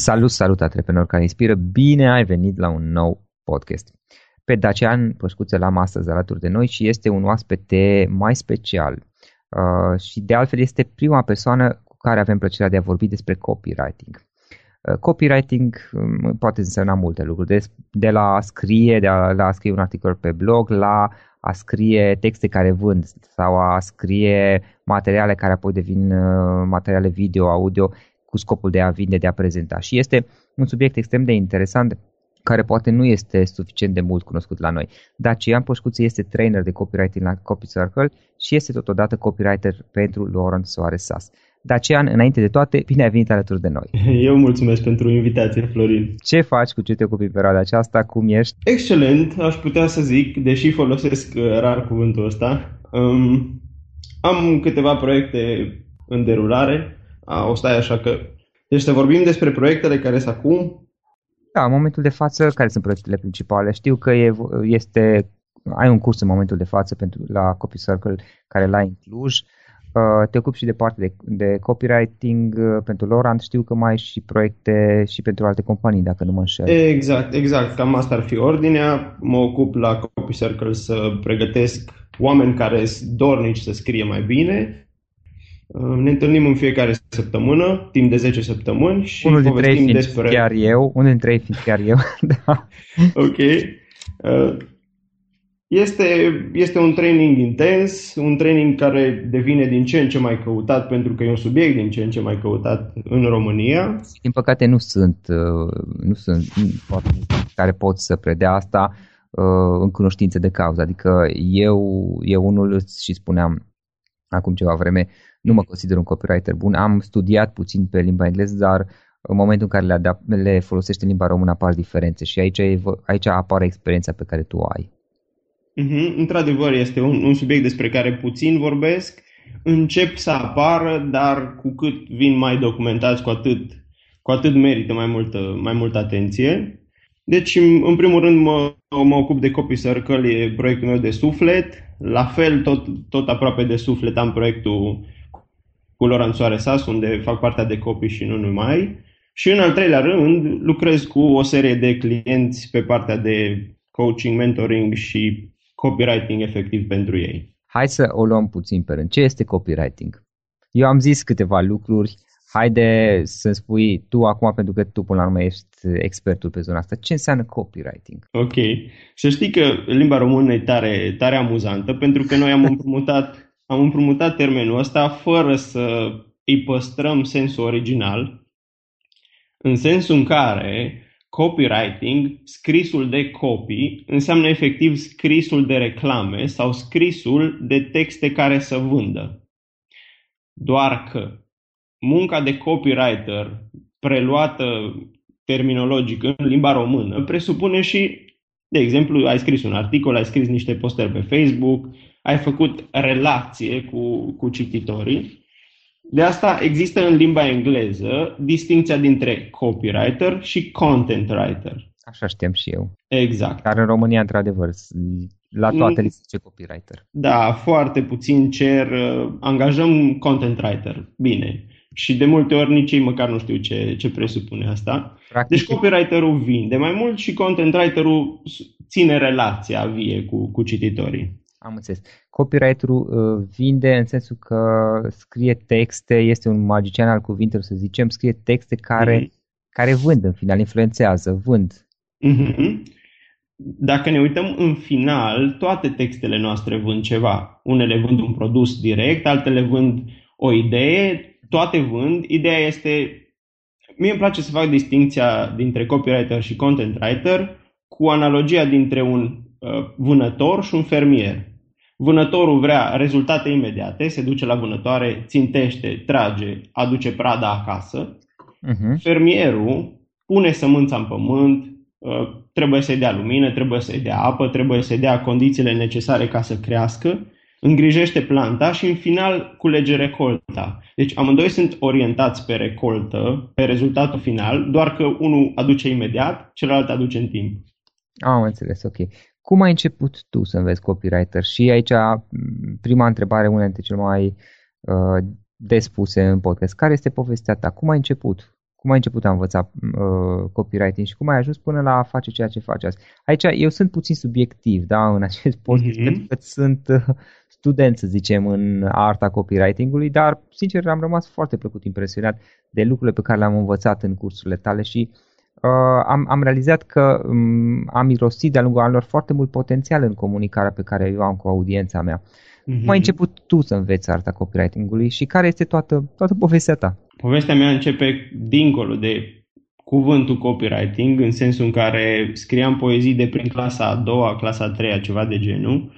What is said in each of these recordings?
Salut, salut, antreprenor care inspiră! Bine ai venit la un nou podcast. Pe Dacian Pășcuță l-am astăzi alături de noi și este un oaspete mai special. Uh, și de altfel este prima persoană cu care avem plăcerea de a vorbi despre copywriting. Uh, copywriting um, poate însemna multe lucruri, de, de la a scrie, de a, la a scrie un articol pe blog, la a scrie texte care vând sau a scrie materiale care apoi devin uh, materiale video, audio cu scopul de a vinde, de a prezenta. Și este un subiect extrem de interesant care poate nu este suficient de mult cunoscut la noi. Dacian Poșcuță este trainer de copywriting la Copy Circle și este totodată copywriter pentru Laurent Soares Sas. Dacian, înainte de toate, bine ai venit alături de noi. Eu mulțumesc pentru invitație, Florin. Ce faci, cu ce te ocupi pe perioada aceasta, cum ești? Excelent, aș putea să zic, deși folosesc uh, rar cuvântul ăsta. Um, am câteva proiecte în derulare, o stai așa că... Deci să vorbim despre proiectele care sunt acum. Da, în momentul de față, care sunt proiectele principale? Știu că e, este, ai un curs în momentul de față pentru, la Copy Circle care l-ai în Cluj. Uh, te ocupi și de parte de, de copywriting uh, pentru Laurent. Știu că mai ai și proiecte și pentru alte companii, dacă nu mă înșel. Exact, exact. Cam asta ar fi ordinea. Mă ocup la Copy Circle să pregătesc oameni care sunt dornici să scrie mai bine ne întâlnim în fiecare săptămână, timp de 10 săptămâni și unul dintre povestim ei despre... chiar eu, unul dintre ei fiind chiar eu. da. Ok. Uh, este, este un training intens, un training care devine din ce în ce mai căutat pentru că e un subiect din ce în ce mai căutat în România. Din păcate nu sunt, uh, nu sunt care pot să predea asta uh, în cunoștință de cauză. Adică eu, eu unul și spuneam acum ceva vreme, nu mă consider un copywriter bun. Am studiat puțin pe limba engleză, dar în momentul în care le, adap- le folosești în limba română apar diferențe și aici, aici apare experiența pe care tu o ai. Mm-hmm. Într-adevăr, este un, un subiect despre care puțin vorbesc. Încep să apară, dar cu cât vin mai documentați, cu atât, cu atât merită mai multă, mai multă atenție. Deci, în primul rând, mă, mă ocup de Copy Circle, e proiectul meu de suflet. La fel, tot, tot aproape de suflet am proiectul cu Laurent Soares unde fac partea de copii și nu numai. Și în al treilea rând, lucrez cu o serie de clienți pe partea de coaching, mentoring și copywriting efectiv pentru ei. Hai să o luăm puțin pe rând. Ce este copywriting? Eu am zis câteva lucruri, haide să spui tu acum, pentru că tu până la urmă ești expertul pe zona asta, ce înseamnă copywriting? Ok. Să știi că limba română e tare, tare amuzantă, pentru că noi am împrumutat am împrumutat termenul ăsta fără să îi păstrăm sensul original, în sensul în care copywriting, scrisul de copy, înseamnă efectiv scrisul de reclame sau scrisul de texte care să vândă. Doar că munca de copywriter preluată terminologic în limba română presupune și, de exemplu, ai scris un articol, ai scris niște postări pe Facebook, ai făcut relație cu, cu cititorii. De asta există în limba engleză distinția dintre copywriter și content writer. Așa știam și eu. Exact. Dar în România, într-adevăr, la toate mm. li zice copywriter. Da, foarte puțin cer, uh, angajăm content writer. Bine. Și de multe ori nici ei măcar nu știu ce, ce presupune asta. Practic, deci copywriterul vinde mai mult și content writerul ține relația vie cu, cu cititorii. Am înțeles. Copywriter-ul uh, vinde în sensul că scrie texte, este un magician al cuvintelor, să zicem, scrie texte care, mm-hmm. care vând în final, influențează, vând. Mm-hmm. Dacă ne uităm în final, toate textele noastre vând ceva. Unele vând un produs direct, altele vând o idee, toate vând. Ideea este, mie îmi place să fac distinția dintre copywriter și content writer cu analogia dintre un uh, vânător și un fermier. Vânătorul vrea rezultate imediate, se duce la vânătoare, țintește, trage, aduce prada acasă. Uh-huh. Fermierul pune sămânța în pământ, uh, trebuie să-i dea lumină, trebuie să-i dea apă, trebuie să-i dea condițiile necesare ca să crească, îngrijește planta și în final culege recolta. Deci amândoi sunt orientați pe recoltă, pe rezultatul final, doar că unul aduce imediat, celălalt aduce în timp. Am înțeles, ok. Cum ai început tu să înveți copywriter? Și aici prima întrebare, una dintre cele mai uh, despuse în podcast. Care este povestea ta? Cum ai început? cum ai început a învăța uh, copywriting și cum ai ajuns până la a face ceea ce faci azi. Aici eu sunt puțin subiectiv, da, în acest post, mm-hmm. pentru că sunt uh, student, să zicem, în arta copywriting-ului, dar, sincer, am rămas foarte plăcut impresionat de lucrurile pe care le-am învățat în cursurile tale și uh, am, am realizat că um, am irosit de-a lungul anilor foarte mult potențial în comunicarea pe care eu am cu audiența mea. Mm-hmm. Cum ai început tu să înveți arta copywriting-ului și care este toată, toată povestea ta? Povestea mea începe dincolo de cuvântul copywriting, în sensul în care scriam poezii de prin clasa a doua, clasa a treia, ceva de genul.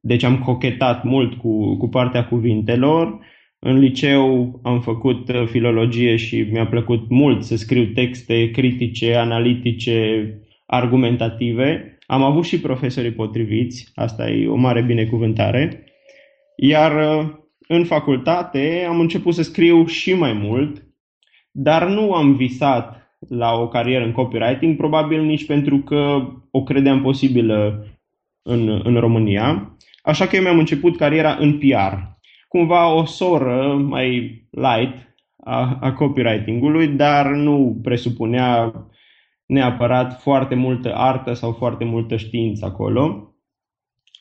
Deci am cochetat mult cu, cu partea cuvintelor. În liceu am făcut uh, filologie și mi-a plăcut mult să scriu texte critice, analitice, argumentative. Am avut și profesorii potriviți, asta e o mare binecuvântare. Iar uh, în facultate am început să scriu și mai mult, dar nu am visat la o carieră în copywriting, probabil nici pentru că o credeam posibilă în, în România. Așa că eu mi-am început cariera în PR. Cumva o soră mai light a, a copywriting-ului, dar nu presupunea neapărat foarte multă artă sau foarte multă știință acolo.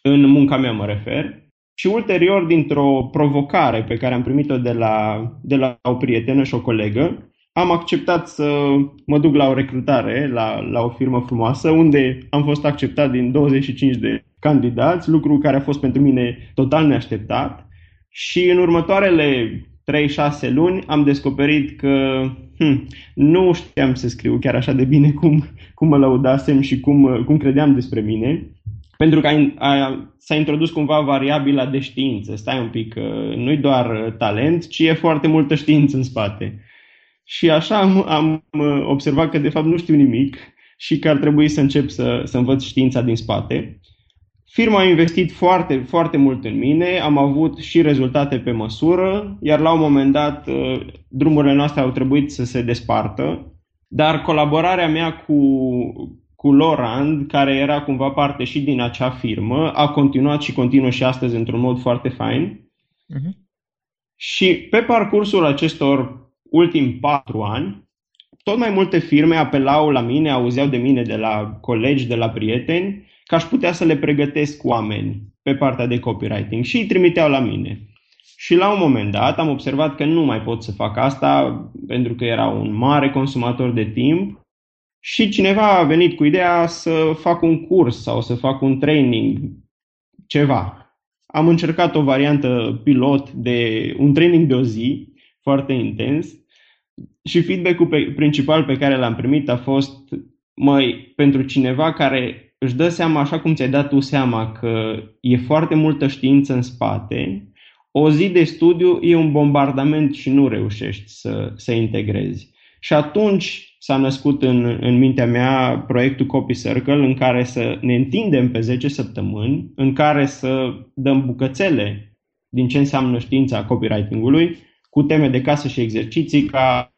În munca mea mă refer. Și ulterior, dintr-o provocare pe care am primit-o de la, de la o prietenă și o colegă, am acceptat să mă duc la o recrutare la, la o firmă frumoasă, unde am fost acceptat din 25 de candidați, lucru care a fost pentru mine total neașteptat. Și în următoarele 3-6 luni am descoperit că hm, nu știam să scriu chiar așa de bine cum, cum mă lăudasem și cum, cum credeam despre mine pentru că a, a, s-a introdus cumva variabila de știință. Stai un pic, nu-i doar talent, ci e foarte multă știință în spate. Și așa am, am observat că de fapt nu știu nimic și că ar trebui să încep să, să învăț știința din spate. Firma a investit foarte, foarte mult în mine, am avut și rezultate pe măsură, iar la un moment dat drumurile noastre au trebuit să se despartă, dar colaborarea mea cu, cu Lorand, care era cumva parte și din acea firmă, a continuat și continuă și astăzi într-un mod foarte fain. Uh-huh. Și pe parcursul acestor ultimi patru ani, tot mai multe firme apelau la mine, auzeau de mine de la colegi, de la prieteni, că aș putea să le pregătesc oameni pe partea de copywriting și îi trimiteau la mine. Și la un moment dat am observat că nu mai pot să fac asta pentru că era un mare consumator de timp și cineva a venit cu ideea să fac un curs sau să fac un training, ceva. Am încercat o variantă pilot de un training de o zi, foarte intens, și feedback-ul pe, principal pe care l-am primit a fost, măi, pentru cineva care își dă seama, așa cum ți-ai dat tu seama, că e foarte multă știință în spate, o zi de studiu e un bombardament și nu reușești să, să integrezi. Și atunci s-a născut în, în mintea mea proiectul Copy Circle în care să ne întindem pe 10 săptămâni, în care să dăm bucățele din ce înseamnă știința copywriting-ului, cu teme de casă și exerciții ca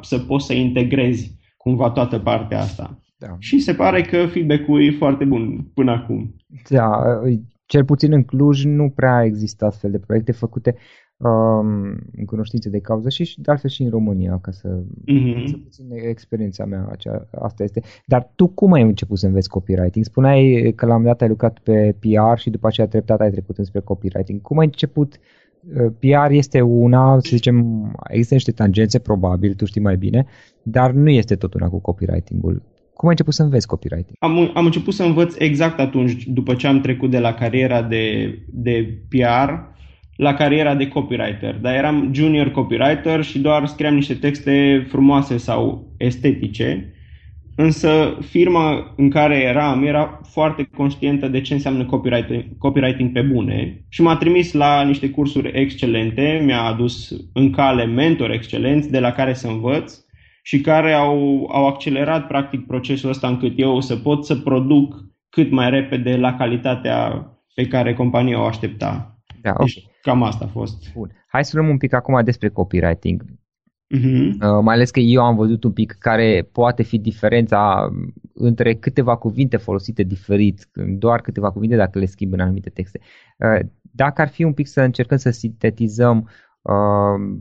să poți să integrezi cumva toată partea asta. Da. Și se pare că feedback-ul e foarte bun până acum. Da, cel puțin în Cluj nu prea există astfel de proiecte făcute um, în cunoștință de cauză și de altfel și în România, ca să, mm-hmm. să puțin experiența mea, acea, asta este. Dar tu cum ai început să înveți copywriting? Spuneai că la un dat ai lucrat pe PR și după aceea treptat ai trecut înspre copywriting. Cum ai început? Uh, PR este una, să zicem, există niște tangențe, probabil, tu știi mai bine, dar nu este tot una cu copywriting-ul. Cum ai început să înveți copywriting? Am, am început să învăț exact atunci, după ce am trecut de la cariera de, de PR la cariera de copywriter, dar eram junior copywriter și doar scriam niște texte frumoase sau estetice, însă firma în care eram era foarte conștientă de ce înseamnă copywriting, copywriting pe bune și m-a trimis la niște cursuri excelente, mi-a adus în cale mentori excelenți de la care să învăț și care au, au accelerat practic procesul ăsta încât eu să pot să produc cât mai repede la calitatea pe care compania o aștepta. Da, okay. Deci cam asta a fost. Bun. Hai să luăm un pic acum despre copywriting. Uh-huh. Uh, mai ales că eu am văzut un pic care poate fi diferența între câteva cuvinte folosite diferit, doar câteva cuvinte dacă le schimb în anumite texte. Uh, dacă ar fi un pic să încercăm să sintetizăm uh,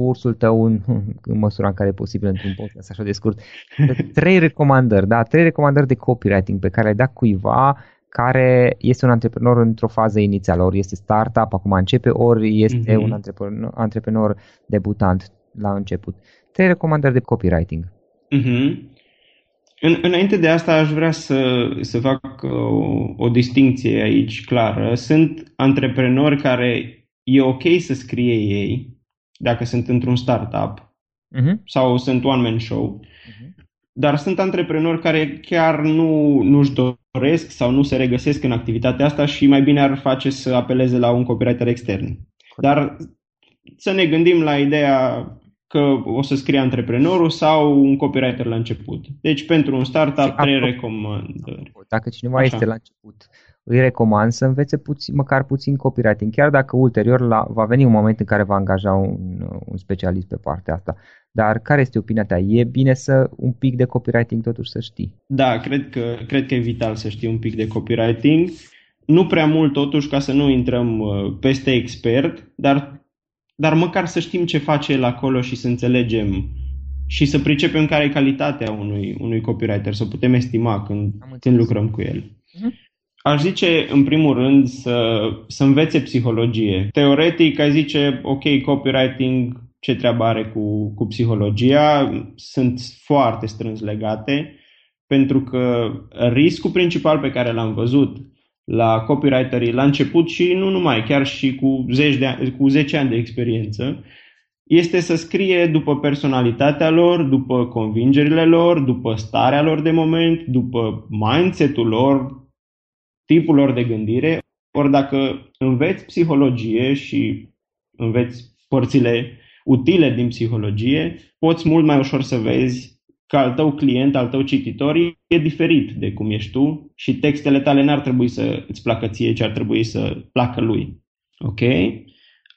cu scursul tău în, în măsura în care e posibil într-un podcast așa de scurt. Trei recomandări, da? Trei recomandări de copywriting pe care le-ai dat cuiva care este un antreprenor într-o fază inițială, ori este startup, acum începe, ori este mm-hmm. un antreprenor, antreprenor debutant la început. Trei recomandări de copywriting. Mm-hmm. În, înainte de asta aș vrea să, să fac o, o distinție aici clară. Sunt antreprenori care e ok să scrie ei, dacă sunt într-un startup uh-huh. sau sunt one-man show, uh-huh. dar sunt antreprenori care chiar nu, nu-și doresc sau nu se regăsesc în activitatea asta și mai bine ar face să apeleze la un copywriter extern. Dar să ne gândim la ideea că o să scrie antreprenorul sau un copywriter la început. Deci pentru un startup, trei recomandări. Dacă cineva Așa. este la început, îi recomand să învețe puțin, măcar puțin copywriting, chiar dacă ulterior la, va veni un moment în care va angaja un, un specialist pe partea asta. Dar care este opinia ta? E bine să un pic de copywriting totuși să știi? Da, cred că, cred că e vital să știi un pic de copywriting. Nu prea mult totuși ca să nu intrăm uh, peste expert, dar, dar măcar să știm ce face el acolo și să înțelegem și să pricepem care e calitatea unui, unui copywriter, să putem estima când, când lucrăm cu el. Uh-huh. Aș zice, în primul rând, să, să învețe psihologie. Teoretic, ai zice, ok, copywriting, ce treabă are cu, cu psihologia? Sunt foarte strâns legate, pentru că riscul principal pe care l-am văzut la copywriterii la început și nu numai, chiar și cu 10, de ani, cu 10 ani de experiență, este să scrie după personalitatea lor, după convingerile lor, după starea lor de moment, după mindset-ul lor, tipul lor de gândire. Ori dacă înveți psihologie și înveți părțile utile din psihologie, poți mult mai ușor să vezi că al tău client, al tău cititor e diferit de cum ești tu și textele tale n-ar trebui să îți placă ție, ci ar trebui să placă lui. Ok?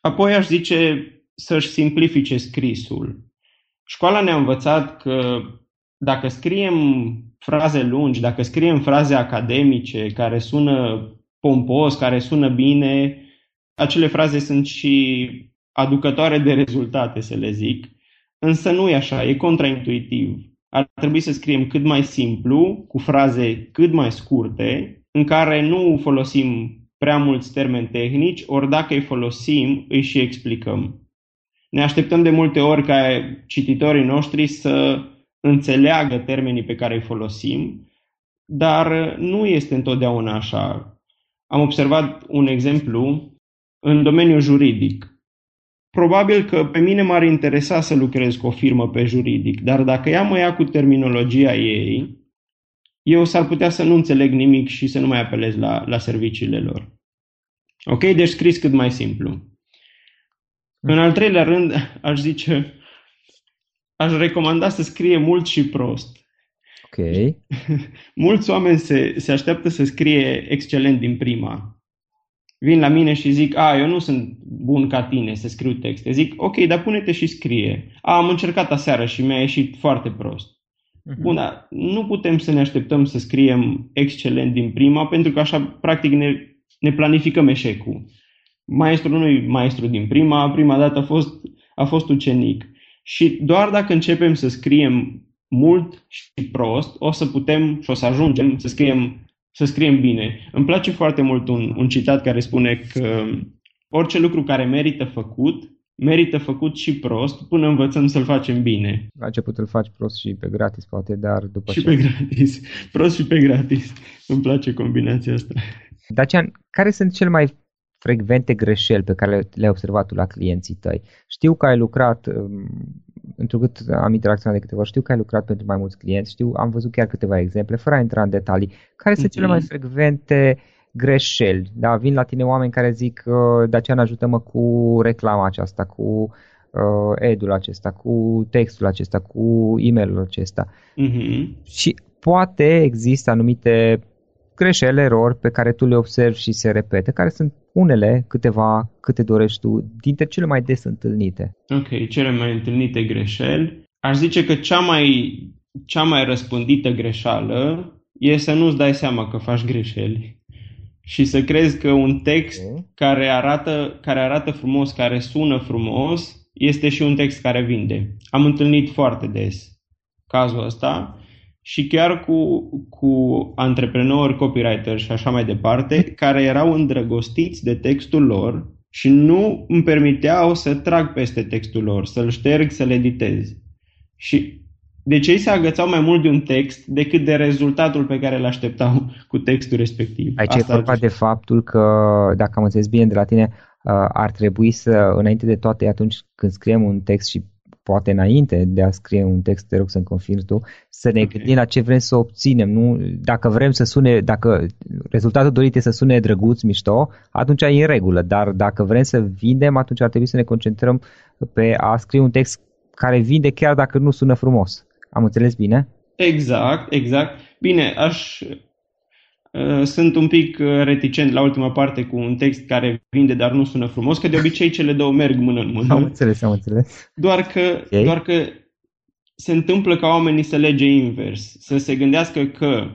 Apoi aș zice să-și simplifice scrisul. Școala ne-a învățat că dacă scriem fraze lungi, dacă scriem fraze academice care sună pompos, care sună bine, acele fraze sunt și aducătoare de rezultate, să le zic, însă nu e așa, e contraintuitiv. Ar trebui să scriem cât mai simplu, cu fraze cât mai scurte, în care nu folosim prea mulți termeni tehnici, ori dacă îi folosim, îi și explicăm. Ne așteptăm de multe ori ca cititorii noștri să înțeleagă termenii pe care îi folosim, dar nu este întotdeauna așa. Am observat un exemplu în domeniul juridic. Probabil că pe mine m-ar interesa să lucrez cu o firmă pe juridic, dar dacă ea mă ia cu terminologia ei, eu s-ar putea să nu înțeleg nimic și să nu mai apelez la, la serviciile lor. Ok? Deci scris cât mai simplu. În al treilea rând, aș zice, aș recomanda să scrie mult și prost. Ok. Mulți oameni se, se așteaptă să scrie excelent din prima. Vin la mine și zic, a, eu nu sunt bun ca tine să scriu texte. Zic, ok, dar pune-te și scrie. A, am încercat aseară și mi-a ieșit foarte prost. Uh-huh. Bun, dar nu putem să ne așteptăm să scriem excelent din prima, pentru că așa, practic, ne, ne planificăm eșecul. Maestrul nu e maestru din prima, prima dată a fost, a fost ucenic. Și doar dacă începem să scriem mult și prost, o să putem și o să ajungem să scriem, să scriem bine. Îmi place foarte mult un, un citat care spune că orice lucru care merită făcut, merită făcut și prost până învățăm să-l facem bine. La început îl faci prost și pe gratis, poate, dar după Și ce... pe gratis. Prost și pe gratis. Îmi place combinația asta. Dacian, care sunt cele mai frecvente greșeli pe care le-ai observat tu la clienții tăi. Știu că ai lucrat, um, întrucât am interacționat de câteva ori, știu că ai lucrat pentru mai mulți clienți, știu, am văzut chiar câteva exemple, fără a intra în detalii. Care sunt cele mai mhm. frecvente greșeli? Da, vin la tine oameni care zic, uh, de aceea ajută-mă cu reclama aceasta, cu uh, edul acesta, cu textul acesta, cu e-mailul acesta. Mm-hmm. Și poate există anumite greșeli, erori pe care tu le observi și se repete, care sunt unele, câteva, câte dorești tu, dintre cele mai des întâlnite. Ok, cele mai întâlnite greșeli. Aș zice că cea mai, cea mai răspândită greșeală e să nu-ți dai seama că faci greșeli și să crezi că un text okay. care, arată, care arată frumos, care sună frumos, este și un text care vinde. Am întâlnit foarte des cazul ăsta și chiar cu, cu antreprenori, copywriter și așa mai departe, care erau îndrăgostiți de textul lor și nu îmi permiteau să trag peste textul lor, să-l șterg, să-l editez. Și de ce se agățau mai mult de un text decât de rezultatul pe care îl așteptau cu textul respectiv. Aici Asta e vorba de faptul că, dacă am înțeles bine de la tine, uh, ar trebui să, înainte de toate, atunci când scriem un text și poate înainte de a scrie un text, te rog să-mi confirmi tu, să ne okay. gândim la ce vrem să obținem. Nu? Dacă vrem să sune, dacă rezultatul dorit este să sune drăguț, mișto, atunci e în regulă, dar dacă vrem să vindem, atunci ar trebui să ne concentrăm pe a scrie un text care vinde chiar dacă nu sună frumos. Am înțeles bine? Exact, exact. Bine, aș Uh, sunt un pic uh, reticent la ultima parte cu un text care vinde, dar nu sună frumos, că de obicei cele două merg mână în mână. Am înțeles, am înțeles. Doar că, okay. doar că se întâmplă ca oamenii să lege invers, să se gândească că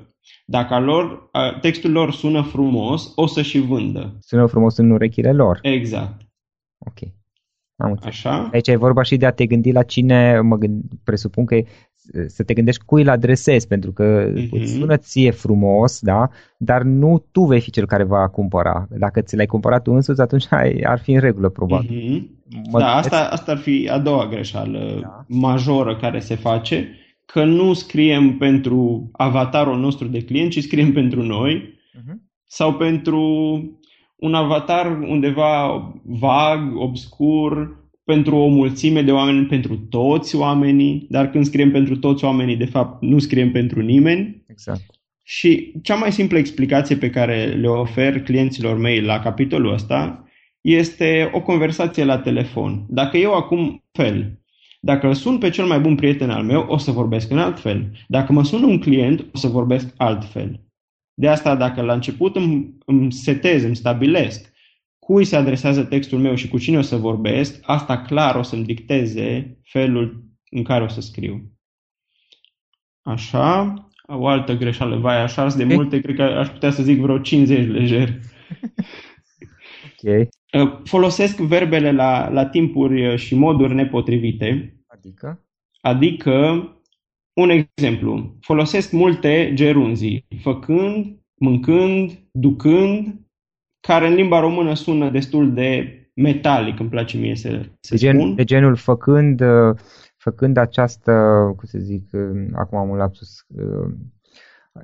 dacă lor, textul lor sună frumos, o să și vândă. Sună frumos în urechile lor. Exact. Ok. Am înțeles. Așa? Aici e vorba și de a te gândi la cine, mă gând, presupun că e să te gândești cui îl adresezi, pentru că uh-huh. sună ție frumos, da? dar nu tu vei fi cel care va cumpăra. Dacă ți l-ai cumpărat tu însuți, atunci ai, ar fi în regulă, probabil. Uh-huh. Mă da, asta, asta ar fi a doua greșeală da. majoră care se face, că nu scriem pentru avatarul nostru de client, ci scriem pentru noi uh-huh. sau pentru un avatar undeva vag, obscur, pentru o mulțime de oameni, pentru toți oamenii, dar când scriem pentru toți oamenii, de fapt, nu scriem pentru nimeni. Exact. Și cea mai simplă explicație pe care le ofer clienților mei la capitolul ăsta este o conversație la telefon. Dacă eu acum fel, dacă îl sun pe cel mai bun prieten al meu, o să vorbesc în alt fel. Dacă mă sună un client, o să vorbesc altfel. De asta, dacă la început îmi, îmi setez, îmi stabilesc cui se adresează textul meu și cu cine o să vorbesc, asta clar o să-mi dicteze felul în care o să scriu. Așa, o altă greșeală, vai, așa de multe, cred că aș putea să zic vreo 50 lejer. ok. Uh, folosesc verbele la, la timpuri și moduri nepotrivite. Adică? Adică, un exemplu, folosesc multe gerunzii, făcând, mâncând, ducând, care în limba română sună destul de metalic, îmi place mie să, să de, gen, spun. de genul făcând, uh, făcând această, cum să zic, uh, acum am un lapsus, uh,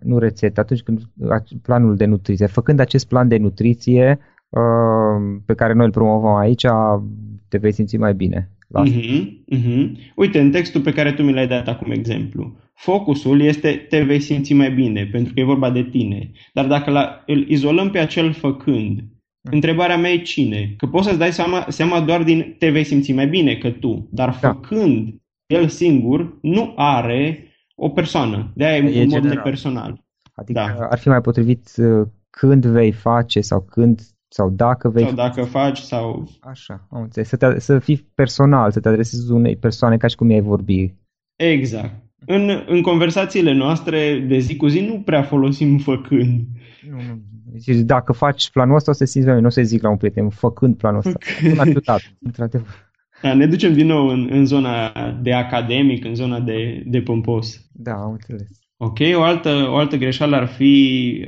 nu rețetă, atunci când planul de nutriție, făcând acest plan de nutriție pe care noi îl promovăm aici, te vei simți mai bine. Uh-huh, uh-huh. Uite, în textul pe care tu mi l-ai dat acum exemplu, focusul este te vei simți mai bine, pentru că e vorba de tine. Dar dacă la, îl izolăm pe acel făcând, uh-huh. întrebarea mea e cine? Că poți să-ți dai seama, seama doar din te vei simți mai bine că tu, dar da. făcând el singur nu are o persoană. De-aia e, e un mod personal. Adică da. ar fi mai potrivit uh, când vei face sau când sau dacă vei... Sau dacă faci sau... Așa, am înțeles. Să, te, să fii personal, să te adresezi unei persoane ca și cum ai vorbi. Exact. În, în conversațiile noastre de zi cu zi nu prea folosim făcând. Nu, nu. Deci dacă faci planul ăsta, o să simți nu o să zic la un prieten, făcând planul ăsta. Nu ajutat, într-adevăr. Da, ne ducem din nou în, în zona de academic, în zona de, de pompos. Da, am înțeles. Ok, o altă, o altă greșeală ar fi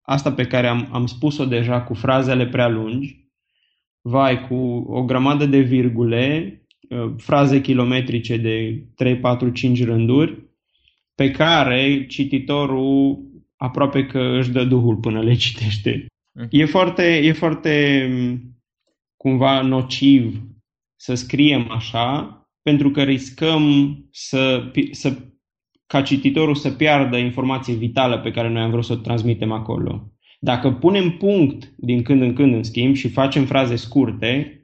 asta pe care am, am spus-o deja cu frazele prea lungi, vai, cu o grămadă de virgule, uh, fraze kilometrice de 3, 4, 5 rânduri, pe care cititorul aproape că își dă duhul până le citește. Mm. E foarte, e foarte cumva nociv să scriem așa, pentru că riscăm să, să ca cititorul să piardă informație vitală pe care noi am vrut să o transmitem acolo. Dacă punem punct din când în când, în schimb, și facem fraze scurte,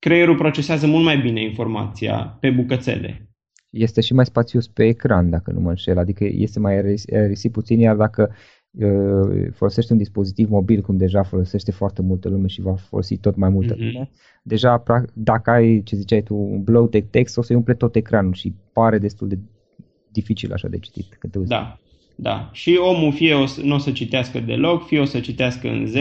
creierul procesează mult mai bine informația pe bucățele. Este și mai spațios pe ecran, dacă nu mă înșel, adică este mai risip puțin, iar dacă uh, folosești un dispozitiv mobil, cum deja folosește foarte multă lume și va folosi tot mai multă mm-hmm. lume, deja dacă ai, ce ziceai tu, un blow text, o să-i umple tot ecranul și pare destul de dificil așa de citit. Când te uiți. Da, da. Și omul fie o, nu o să citească deloc, fie o să citească în Z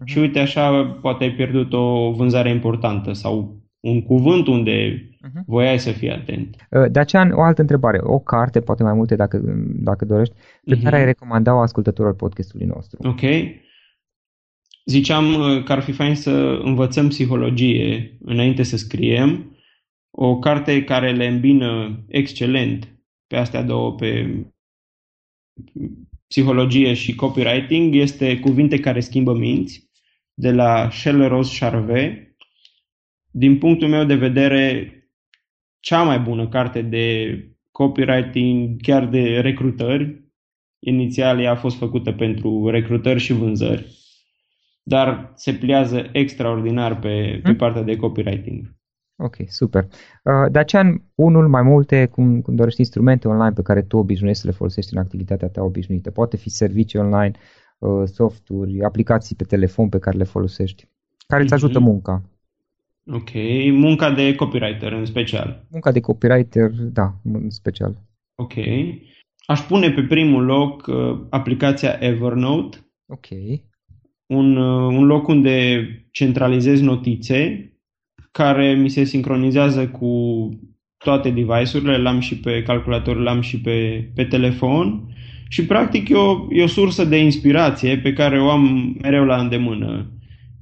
uh-huh. și uite așa poate ai pierdut o vânzare importantă sau un cuvânt unde Uh-huh. Voiai să fii atent. Uh, de aceea, o altă întrebare. O carte, poate mai multe dacă, dacă dorești, pe uh-huh. care ai recomanda-o ascultătorilor podcastului nostru. Ok. Ziceam uh, că ar fi fain să învățăm psihologie înainte să scriem. O carte care le îmbină excelent pe astea două, pe psihologie și copywriting, este Cuvinte care schimbă minți, de la Shell Rose Charvet. Din punctul meu de vedere, cea mai bună carte de copywriting, chiar de recrutări. Inițial ea a fost făcută pentru recrutări și vânzări, dar se pliază extraordinar pe, pe hmm? partea de copywriting. Ok, super. Uh, de aceea, unul mai multe, cum, cum dorești, instrumente online pe care tu obișnuiești să le folosești în activitatea ta obișnuită. Poate fi servicii online, uh, softuri, aplicații pe telefon pe care le folosești, care îți ajută mhm. munca. Ok, munca de copywriter în special. Munca de copywriter, da, în special. Ok. Aș pune pe primul loc uh, aplicația Evernote. Ok. Un, uh, un loc unde centralizez notițe care mi se sincronizează cu toate device-urile, l-am și pe calculator, l-am și pe, pe telefon și practic e o, e o sursă de inspirație pe care o am mereu la îndemână.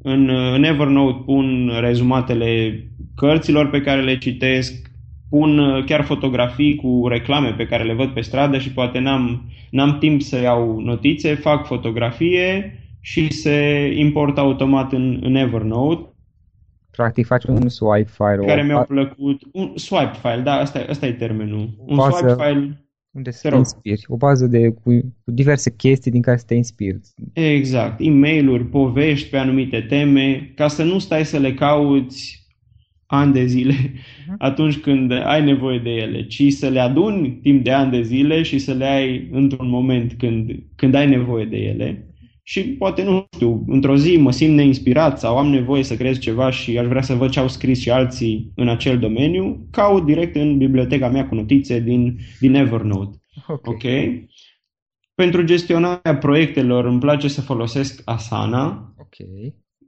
În, în Evernote pun rezumatele cărților pe care le citesc, pun chiar fotografii cu reclame pe care le văd pe stradă și poate n-am, n-am timp să iau notițe, fac fotografie și se importă automat în, în Evernote Practic faci un swipe file. Care mi-au plăcut. Un swipe file, da, asta, asta e termenul. Un bază swipe file unde să te inspiri. O bază de, cu, cu diverse chestii din care să te inspiri. Exact. e mail povești pe anumite teme, ca să nu stai să le cauți ani de zile uh-huh. atunci când ai nevoie de ele, ci să le aduni timp de ani de zile și să le ai într-un moment când, când ai nevoie de ele și poate, nu știu, într-o zi mă simt neinspirat sau am nevoie să creez ceva și aș vrea să văd ce au scris și alții în acel domeniu, caut direct în biblioteca mea cu notițe din, din Evernote. Ok. okay? Pentru gestionarea proiectelor îmi place să folosesc Asana. Ok.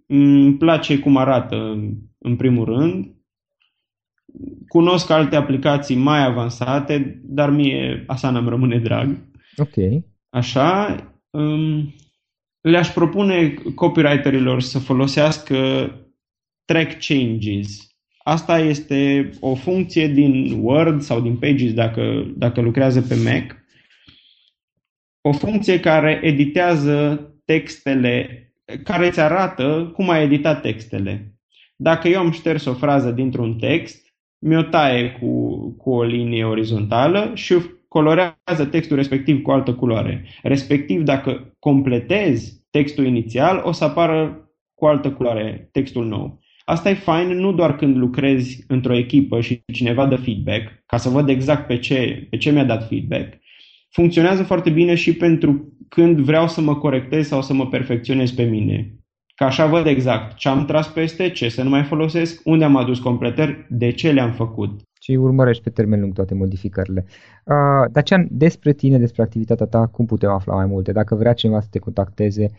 Îmi place cum arată în primul rând. Cunosc alte aplicații mai avansate, dar mie Asana îmi rămâne drag. Ok. Așa. Um, le-aș propune copywriterilor să folosească track changes. Asta este o funcție din Word sau din Pages dacă, dacă lucrează pe Mac. O funcție care editează textele, care îți arată cum ai editat textele. Dacă eu am șters o frază dintr-un text, mi-o taie cu, cu o linie orizontală și colorează textul respectiv cu altă culoare. Respectiv, dacă completezi textul inițial, o să apară cu altă culoare textul nou. Asta e fain nu doar când lucrezi într-o echipă și cineva dă feedback, ca să văd exact pe ce, pe ce mi-a dat feedback. Funcționează foarte bine și pentru când vreau să mă corectez sau să mă perfecționez pe mine. Ca așa văd exact ce am tras peste, ce să nu mai folosesc, unde am adus completări, de ce le-am făcut și urmărești pe termen lung toate modificările. Uh, Dacian, despre tine, despre activitatea ta, cum putem afla mai multe? Dacă vrea cineva să te contacteze, uh,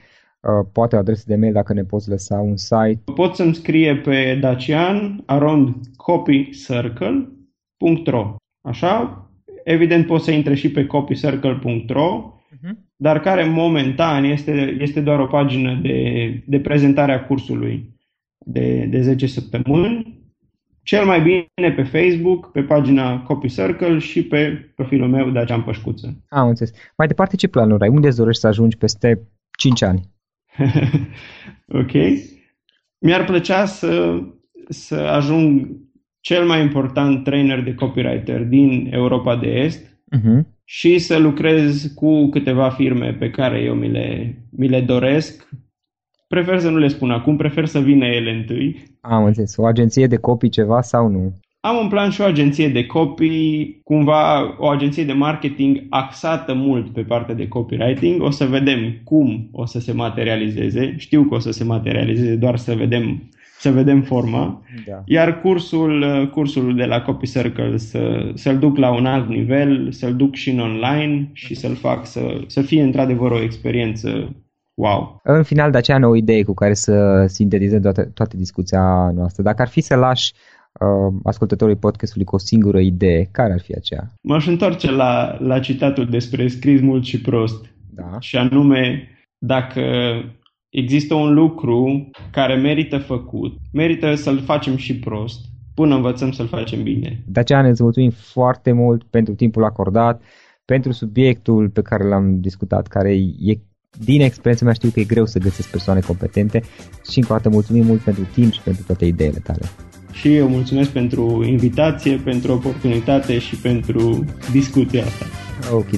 poate o adresă de mail dacă ne poți lăsa un site. Pot să-mi scrie pe dacian around copycircle.ro Așa? Evident pot să intre și pe copycircle.ro uh-huh. Mhm. Dar care momentan este, este doar o pagină de, de prezentare a cursului de, de 10 săptămâni cel mai bine pe Facebook, pe pagina Copy Circle și pe profilul meu de Dacian Pășcuță. Am înțeles. Mai departe, ce planuri ai? Unde îți dorești să ajungi peste 5 ani? ok. Mi-ar plăcea să, să ajung cel mai important trainer de copywriter din Europa de Est uh-huh. Și să lucrez cu câteva firme pe care eu mi le, mi le doresc prefer să nu le spun acum, prefer să vină ele întâi. Am înțeles. O agenție de copii ceva sau nu? Am un plan și o agenție de copii, cumva o agenție de marketing axată mult pe partea de copywriting. O să vedem cum o să se materializeze. Știu că o să se materializeze, doar să vedem, să vedem forma. Da. Iar cursul, cursul de la Copy Circle să, să-l duc la un alt nivel, să-l duc și în online și să-l fac să, să fie într-adevăr o experiență Wow! În final, de aceea o idee cu care să sintetizăm toată, toată discuția noastră. Dacă ar fi să lași uh, ascultătorii podcastului cu o singură idee, care ar fi aceea? M-aș întoarce la, la citatul despre scris mult și prost. Da. Și anume, dacă există un lucru care merită făcut, merită să-l facem și prost, până învățăm să-l facem bine. De aceea ne mulțumim foarte mult pentru timpul acordat, pentru subiectul pe care l-am discutat, care e din experiența mea știu că e greu să găsesc persoane competente și încă o dată mulțumim mult pentru timp și pentru toate ideile tale. Și eu mulțumesc pentru invitație, pentru oportunitate și pentru discuția asta. Ok,